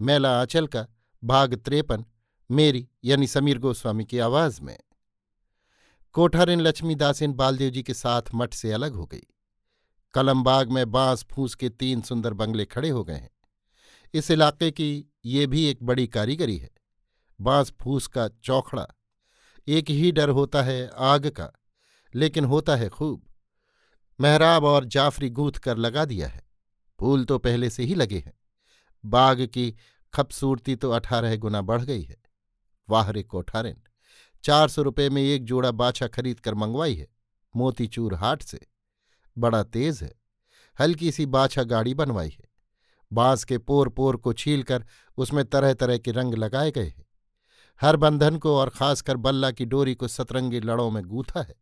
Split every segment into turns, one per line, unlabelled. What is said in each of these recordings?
मैला आंचल का भाग त्रेपन, मेरी यानी समीर गोस्वामी की आवाज़ में। कोठारिन लक्ष्मीदासिन बालदेव जी के साथ मठ से अलग हो गई। कलमबाग में बाँस फूस के तीन सुंदर बंगले खड़े हो गए हैं। इस इलाके की ये भी एक बड़ी कारीगरी है। बाँस फूस का चौखड़ा एक ही डर होता है आग का, लेकिन होता है खूब। मेहराब और जाफरी गूंथ कर लगा दिया है। फूल तो पहले से ही लगे हैं। बाग की खूबसूरती तो अठारह गुना बढ़ गई है। वाह रे कोठारिन, चार सौ रुपये में एक जोड़ा बाछा खरीद कर मंगवाई है, मोतीचूर हाट से। बड़ा तेज है, हल्की सी बाछा गाड़ी बनवाई है। बाँस के पोर पोर को छीलकर उसमें तरह तरह के रंग लगाए गए हैं। हर बंधन को और खासकर बल्ला की डोरी को सतरंगी लड़ों में गूथा है।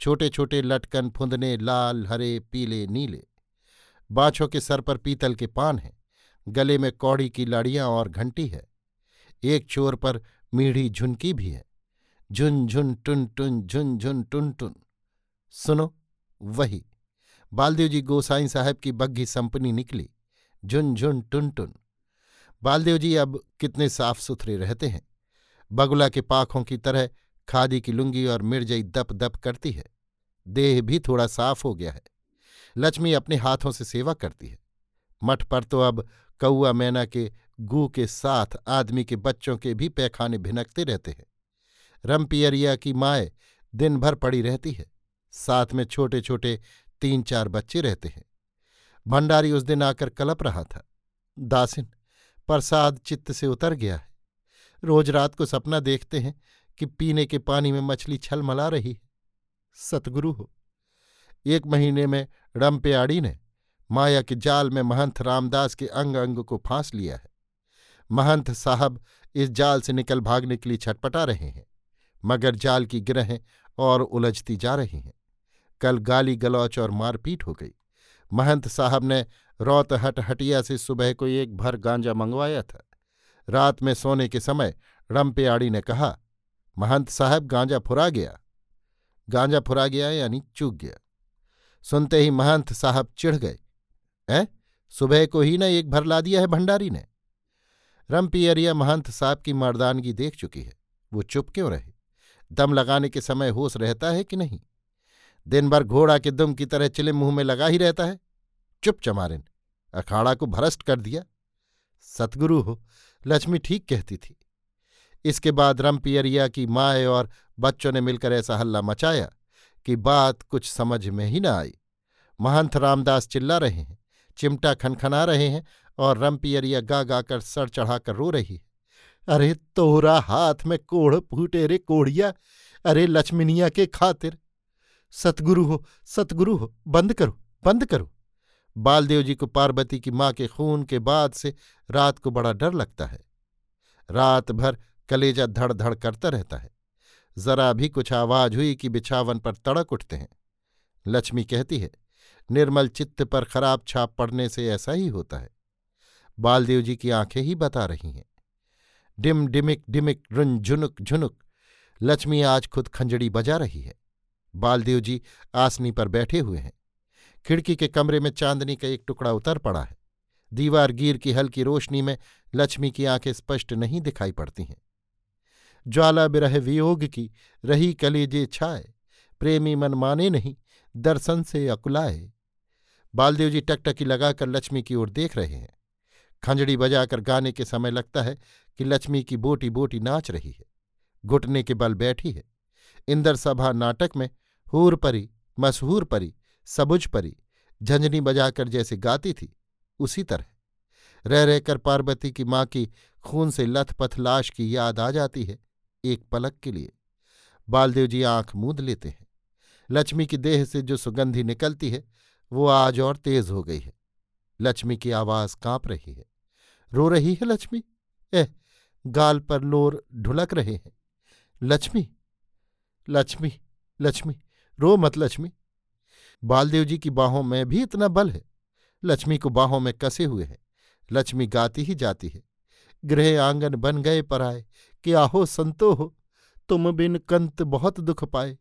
छोटे छोटे लटकन फुंदने लाल, हरे, पीले, नीले। बाछों के सर पर पीतल के पान हैं। गले में कौड़ी की लाड़ियाँ और घंटी है। एक चोर पर मीढ़ी झुनकी भी है। झुन झुन, टुन टुन, झुन झुन, टुन टुन। सुनो, वही। बालदेव जी गोसाई साहब की बग्घी संपनी निकली। झुन झुन, टुन टुन। बालदेव जी अब कितने साफ़ सुथरे रहते हैं। बगुला के पाखों की तरह खादी की लुंगी और मिर्जई दप दप करती है। देह भी थोड़ा साफ़ हो गया है। लक्ष्मी अपने हाथों से सेवा करती है। मठ पर तो अब कौआ मैना के गू के साथ आदमी के बच्चों के भी पैखाने भिनकते रहते हैं। रमपियरिया की माए दिन भर पड़ी रहती है। साथ में छोटे छोटे तीन चार बच्चे रहते हैं। भंडारी उस दिन आकर कलप रहा था। दासिन, प्रसाद चित्त से उतर गया है। रोज रात को सपना देखते हैं कि पीने के पानी में मछली छल मला रही है। सतगुरु हो। एक महीने में रमपेयाड़ी ने माया के जाल में महंत रामदास के अंग अंग को फांस लिया है। महंत साहब इस जाल से निकल भागने के लिए छटपटा रहे हैं, मगर जाल की गिरहें और उलझती जा रही हैं। कल गाली गलौच और मारपीट हो गई। महंत साहब ने रौत हट हटिया से सुबह को एक भर गांजा मंगवाया था। रात में सोने के समय रमपेयाड़ी ने कहा, महंत साहब, गांजा फुरा गया। गांजा फुरा गया यानी चूक गया। सुनते ही महंत साहब चिढ़ गए। है? सुबह को ही न एक भर ला दिया है भंडारी ने। रमपियरिया महंत साहब की मर्दानगी देख चुकी है। वो चुप क्यों रहे? दम लगाने के समय होश रहता है कि नहीं? दिन भर घोड़ा के दुम की तरह चिले मुँह में लगा ही रहता है। चुप चमारिन, अखाड़ा को भ्रष्ट कर दिया। सतगुरु हो, लक्ष्मी ठीक कहती थी। इसके बाद रमपियरिया की माए और बच्चों ने मिलकर ऐसा हल्ला मचाया कि बात कुछ समझ में ही न आई। महंत रामदास चिल्ला रहे हैं। चिमटा खनखना रहे हैं और रमपियरिया गा गा गाकर सर चढ़ाकर रो रही है। अरे तोहरा हाथ में कोढ़ फूटे रे कोढ़िया, अरे लक्ष्मीनिया के खातिर। सतगुरु हो सतगुरु हो, बंद करो बंद करो। बालदेव जी को पार्वती की माँ के खून के बाद से रात को बड़ा डर लगता है। रात भर कलेजा धड़ धड़ करता रहता है। जरा भी कुछ आवाज़ हुई कि बिछावन पर तड़क उठते हैं। लक्ष्मी कहती है निर्मल चित्त पर खराब छाप पड़ने से ऐसा ही होता है। बालदेव जी की आँखें ही बता रही हैं। डिम डिमिक डिमिक रुन झुनुक झुनुक, लक्ष्मी आज खुद खंजड़ी बजा रही है। बालदेव जी आसनी पर बैठे हुए हैं। खिड़की के कमरे में चांदनी का एक टुकड़ा उतर पड़ा है। दीवार गिर की हल्की रोशनी में लक्ष्मी की आँखें स्पष्ट नहीं दिखाई पड़ती हैं। ज्वाला बिरह वियोग की रही कलेजे छाए, प्रेमी मन माने नहीं, दर्शन से अकुलाए। बालदेव जी टकटकी लगाकर लक्ष्मी की ओर देख रहे हैं। खंजड़ी बजाकर गाने के समय लगता है कि लक्ष्मी की बोटी बोटी नाच रही है। घुटने के बल बैठी है। इंदर सभा नाटक में हूर परी, मशहूर परी, सबुज परी, झंझनी बजाकर जैसे गाती थी, उसी तरह। रह रहकर पार्वती की माँ की खून से लथपथ लाश की याद आ जाती है एक पलक के लिए। बालदेव जी आँख मूंद लेते हैं। लक्ष्मी की देह से जो सुगंधी निकलती है वो आज और तेज हो गई है। लक्ष्मी की आवाज़ काँप रही है। रो रही है लक्ष्मी? एह, गाल पर लोर ढुलक रहे हैं। लक्ष्मी? लक्ष्मी? लक्ष्मी, रो मत लक्ष्मी। बालदेव जी की बाहों में भी इतना बल है। लक्ष्मी को बाहों में कसे हुए हैं। लक्ष्मी गाती ही जाती है। गृह आँगन बन गए पर आए कि आहो संतो हो तुम बिन कंत बहुत दुख पाए।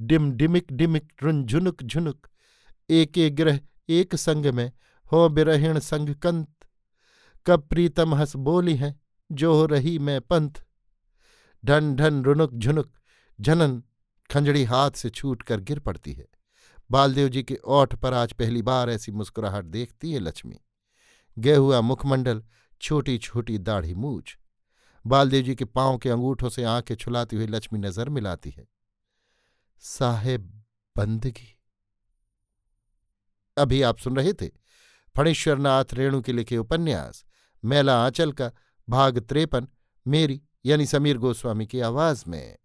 डिम डिमिक डिमिक रुन झुनुक झुनुक। एक एक ग्रह एक संग में, हो बिरहिण संग कंत। कब प्रीतम हंस बोली है, जो हो रही मैं पंथ ढन ढन रुनुक झुनुक झनन खंजड़ी हाथ से छूट कर गिर पड़ती है। बालदेव जी के ओठ पर आज पहली बार ऐसी मुस्कुराहट देखती है लक्ष्मी। गे हुआ मुखमंडल, छोटी छोटी दाढ़ी मूछ। बालदेव जी के पाँव के अंगूठों से आँखें छुलाती हुई लक्ष्मी नज़र मिलाती है। साहेब, बंदगी। अभी आप सुन रहे थे फणेश्वरनाथ रेणु के लिखे उपन्यास, मेला आंचल का भाग त्रेपन, मेरी यानी समीर गोस्वामी की आवाज़ में।